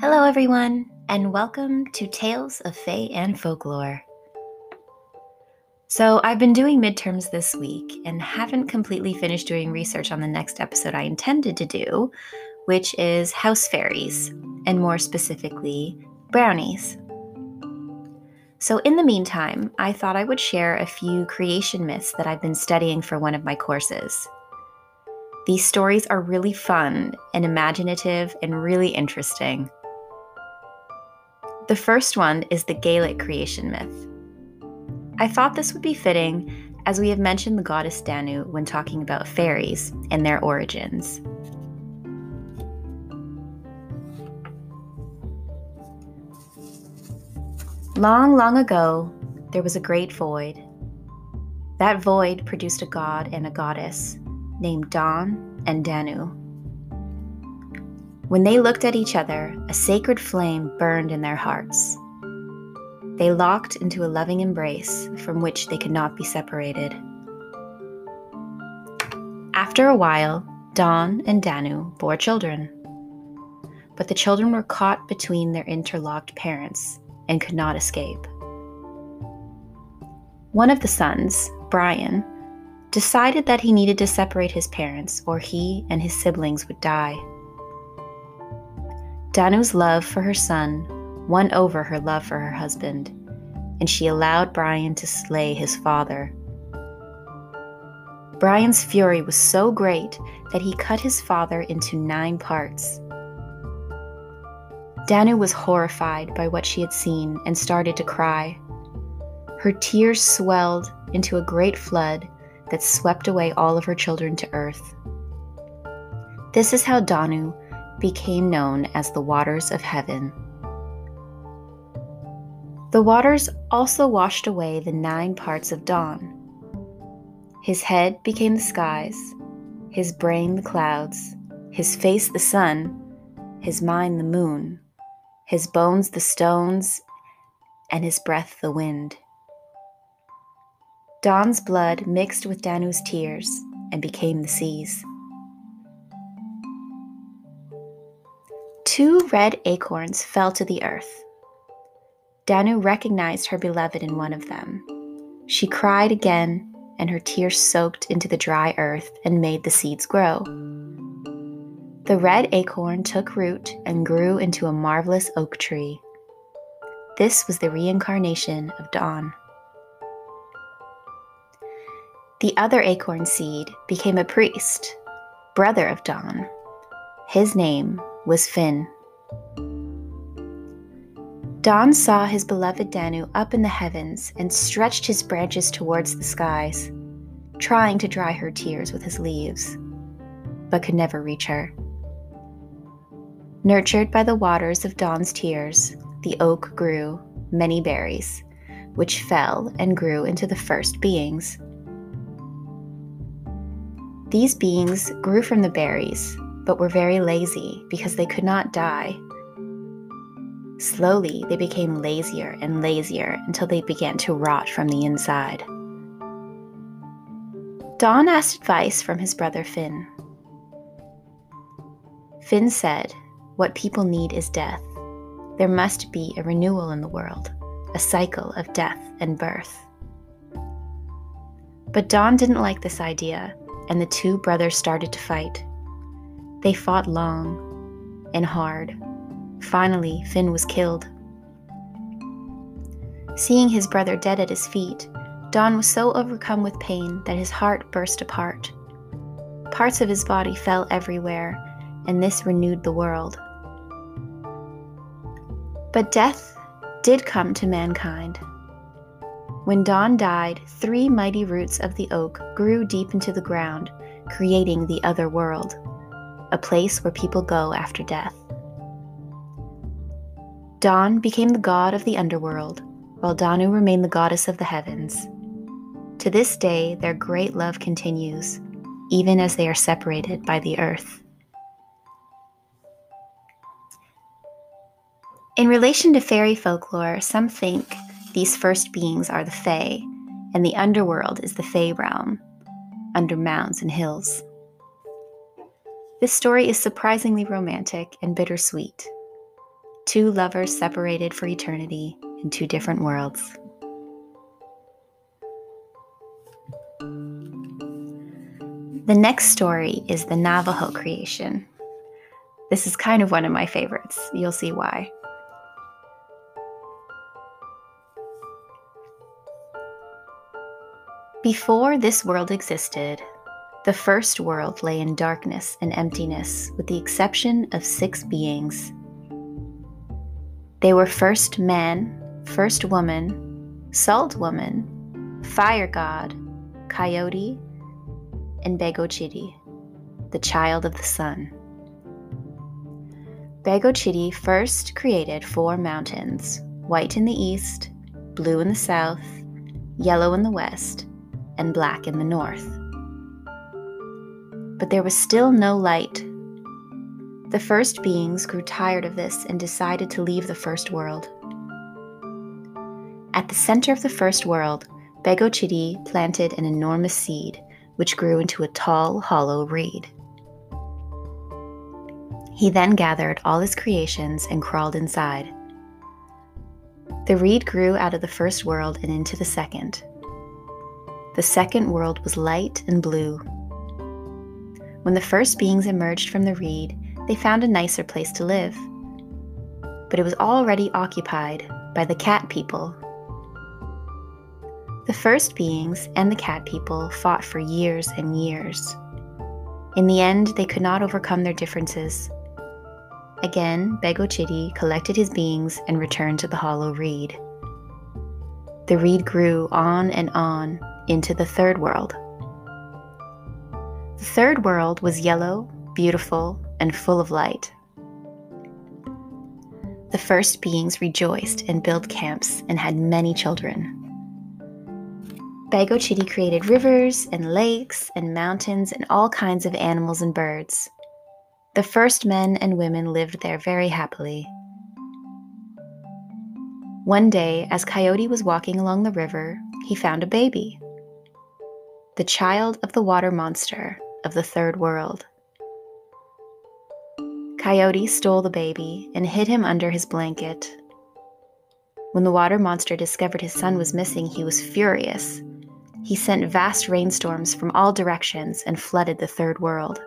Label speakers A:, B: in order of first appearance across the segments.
A: Hello, everyone, and welcome to Tales of Fae and Folklore. So, I've been doing midterms this week and haven't completely finished doing research on the next episode I intended to do, which is house fairies, and more specifically, brownies. So, in the meantime, I thought I would share a few creation myths that I've been studying for one of my courses. These stories are really fun and imaginative and really interesting. The first one is the Gaelic creation myth. I thought this would be fitting as we have mentioned the goddess Danu when talking about fairies and their origins. Long, long ago, there was a great void. That void produced a god and a goddess named Don and Danu. When they looked at each other, a sacred flame burned in their hearts. They locked into a loving embrace from which they could not be separated. After a while, Don and Danu bore children. But the children were caught between their interlocked parents and could not escape. One of the sons, Brian, decided that he needed to separate his parents or he and his siblings would die. Danu's love for her son won over her love for her husband, and she allowed Brian to slay his father. Brian's fury was so great that he cut his father into nine parts Danu was horrified by what she had seen and started to cry. Her tears swelled into a great flood that swept away all of her children to earth. This is how Danu became known as the waters of heaven. The waters also washed away the nine parts of Don. His head became the skies, his brain the clouds, his face the sun, his mind the moon, his bones the stones, and his breath the wind. Don's blood mixed with Danu's tears and became the seas. Two red acorns fell to the earth. Danu recognized her beloved in one of them. She cried again, and her tears soaked into the dry earth and made the seeds grow. The red acorn took root and grew into a marvelous oak tree. This was the reincarnation of Don. The other acorn seed became a priest, brother of Don. His name was Finn. Don saw his beloved Danu up in the heavens and stretched his branches towards the skies, trying to dry her tears with his leaves, but could never reach her. Nurtured by the waters of Don's tears, the oak grew many berries, which fell and grew into the first beings. These beings grew from the berries, but were very lazy because they could not die. Slowly, they became lazier and lazier until they began to rot from the inside. Don asked advice from his brother Finn. Finn said what people need is death. There must be a renewal in the world, a cycle of death and birth. But Don didn't like this idea, and the two brothers started to fight. They fought long and hard. Finally, Finn was killed. Seeing his brother dead at his feet, Don was so overcome with pain that his heart burst apart. Parts of his body fell everywhere, and this renewed the world. But death did come to mankind. When Don died, three mighty roots of the oak grew deep into the ground, creating the other world, a place where people go after death. Don became the god of the underworld, while Danu remained the goddess of the heavens. To this day, their great love continues, even as they are separated by the earth. In relation to fairy folklore, some think these first beings are the Fae, and the underworld is the Fae realm, under mounds and hills. This story is surprisingly romantic and bittersweet. two lovers separated for eternity in two different worlds. The next story is the Navajo creation. This is kind of one of my favorites. You'll see why. Before this world existed, the first world lay in darkness and emptiness, with the exception of six beings. They were first man, first woman, salt woman, fire god, coyote, and Begochiti, the child of the sun. Begochiti first created four mountains white in the east, blue in the south, yellow in the west, and black in the north. But there was still no light. The first beings grew tired of this and decided to leave the first world. At the center of the first world, Begochiti planted an enormous seed which grew into a tall, hollow reed. He then gathered all his creations and crawled inside. The reed grew out of the first world and into the second. The second world was light and blue. When the first beings emerged from the reed, they found a nicer place to live. But it was already occupied by the cat people the first beings and the cat people fought for years and years. In the end, they could not overcome their differences. Again, Begochiti collected his beings and returned to the hollow reed. The reed grew on and on into the third world. The third world was yellow, beautiful, and full of light. The first beings rejoiced and built camps and had many children. Begochiti created rivers and lakes and mountains and all kinds of animals and birds. The first men and women lived there very happily. One day, as Coyote was walking along the river, he found a baby. The child of the water monster of the third world. Coyote stole the baby and hid him under his blanket. When the water monster discovered his son was missing, he was furious he sent vast rainstorms from all directions and flooded the third world.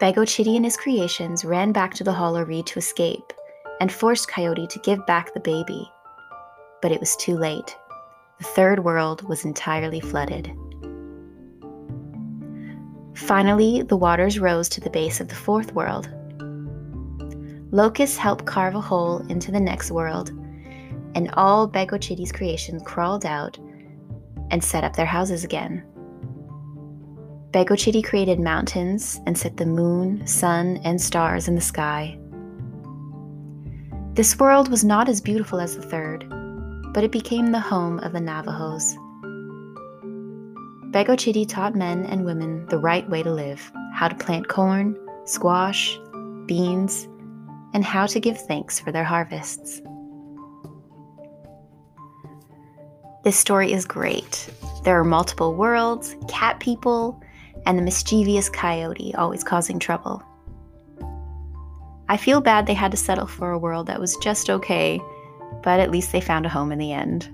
A: Begochiti and his creations ran back to the hollow reed to escape and forced Coyote to give back the baby. But it was too late. The third world was entirely flooded. Finally, the waters rose to the base of the fourth world. Locusts helped carve a hole into the next world and all Begochiti's creations crawled out and set up their houses again. Begochiti created mountains and set the moon, sun, and stars in the sky. This world was not as beautiful as the third, but it became the home of the Navajos. Begochiti taught men and women the right way to live, how to plant corn, squash, beans, and how to give thanks for their harvests. This story is great. There are multiple worlds, cat people, and the mischievous coyote always causing trouble. I feel bad they had to settle for a world that was just okay, but at least they found a home in the end.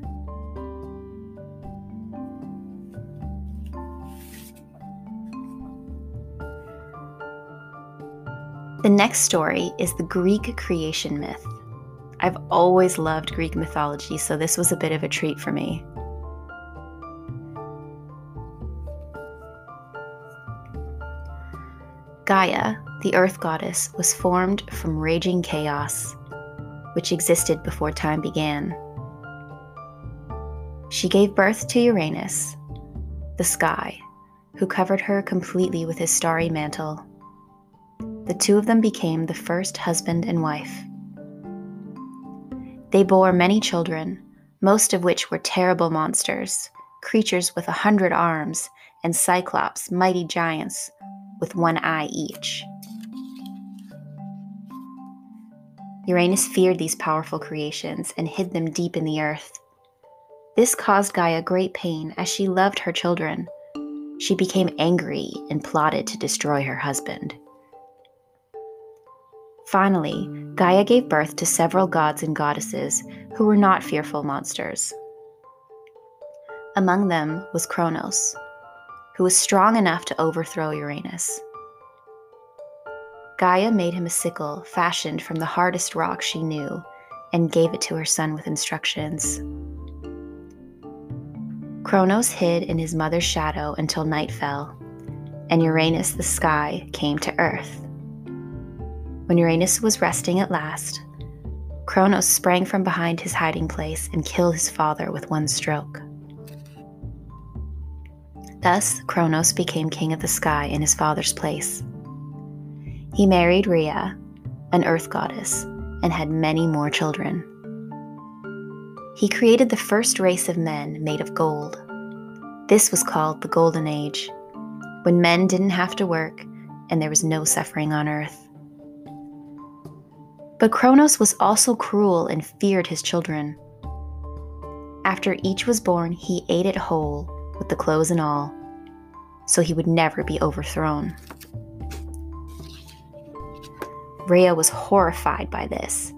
A: Next story is the Greek creation myth. I've always loved Greek mythology, so this was a bit of a treat for me. Gaia, the earth goddess, was formed from raging chaos, which existed before time began. She gave birth to Uranus, the sky, who covered her completely with his starry mantle. The two of them became the first husband and wife. They bore many children, most of which were terrible monsters, creatures with a hundred arms, and cyclops, mighty giants, with one eye each. Uranus feared these powerful creations and hid them deep in the earth. This caused Gaia great pain as she loved her children. She became angry and plotted to destroy her husband. Finally, Gaia gave birth to several gods and goddesses who were not fearful monsters. Among them was Kronos, who was strong enough to overthrow Uranus. Gaia made him a sickle fashioned from the hardest rock she knew and gave it to her son with instructions. Kronos hid in his mother's shadow until night fell, and Uranus, the sky, came to earth. When Uranus was resting at last, Kronos sprang from behind his hiding place and killed his father with one stroke. Thus, Kronos became king of the sky in his father's place. He married Rhea, an earth goddess, and had many more children. He created the first race of men made of gold. This was called the Golden Age, when men didn't have to work and there was no suffering on earth. But Kronos was also cruel and feared his children. After each was born, he ate it whole, with the clothes and all, so he would never be overthrown. Rhea was horrified by this,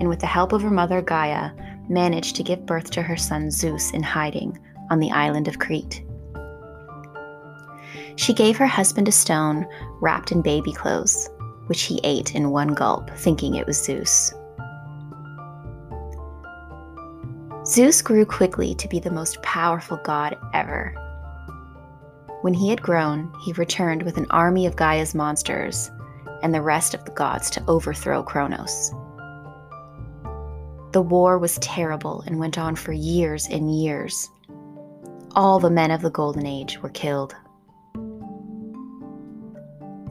A: and with the help of her mother Gaia, managed to give birth to her son Zeus in hiding on the island of Crete. She gave her husband a stone wrapped in baby clothes, which he ate in one gulp, thinking it was Zeus. Zeus grew quickly to be the most powerful god ever. When he had grown, he returned with an army of Gaia's monsters and the rest of the gods to overthrow Kronos. The war was terrible and went on for years and years. All the men of the Golden Age were killed.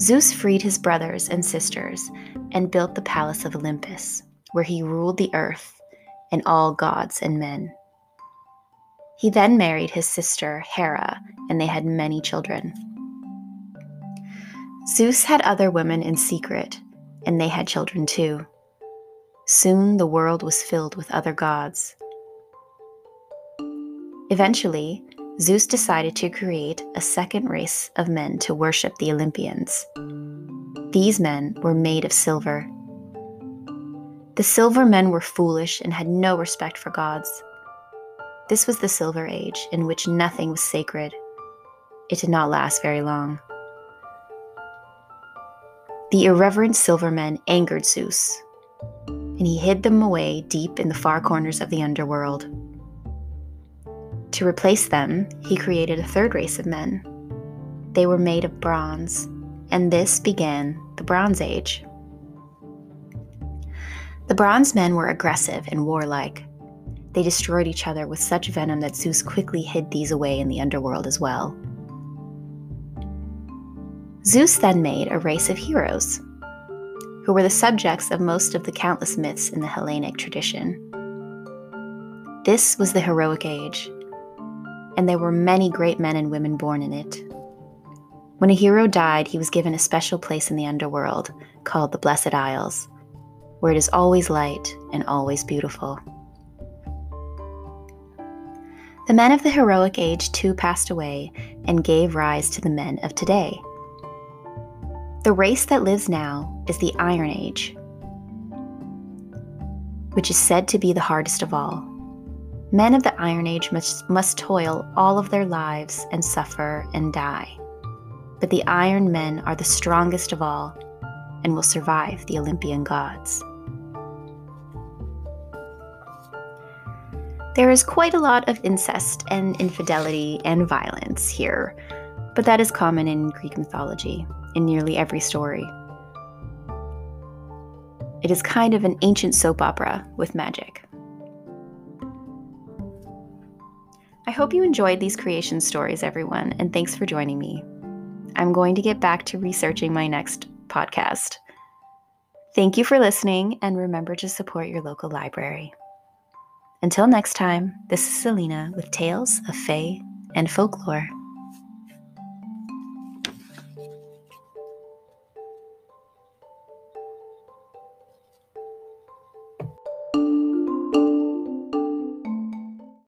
A: Zeus freed his brothers and sisters and built the palace of Olympus, where he ruled the earth and all gods and men. He then married his sister Hera, and they had many children. Zeus had other women in secret, and they had children too. Soon the world was filled with other gods. Eventually, Zeus decided to create a second race of men to worship the Olympians. These men were made of silver. The silver men were foolish and had no respect for gods. This was the Silver Age, in which nothing was sacred. It did not last very long. The irreverent silver men angered Zeus, and he hid them away deep in the far corners of the underworld. To replace them, he created a third race of men. They were made of bronze, and this began the Bronze Age. The bronze men were aggressive and warlike. They destroyed each other with such venom that Zeus quickly hid these away in the underworld as well. Zeus then made a race of heroes who were the subjects of most of the countless myths in the Hellenic tradition. This was the heroic age, and there were many great men and women born in it. When a hero died, he was given a special place in the underworld called the Blessed Isles, where it is always light and always beautiful. The men of the heroic age too passed away and gave rise to the men of today. The race that lives now is the Iron Age, which is said to be the hardest of all. Men of the Iron Age must, must toil all of their lives and suffer and die. But the Iron Men are the strongest of all and will survive the Olympian gods. There is quite a lot of incest and infidelity and violence here, but that is common in Greek mythology in nearly every story. It is kind of an ancient soap opera with magic. I hope you enjoyed these creation stories, everyone, and thanks for joining me. I'm going to get back to researching my next podcast. Thank you for listening, and remember to support your local library. Until next time, this is Selena with Tales of Fae and Folklore.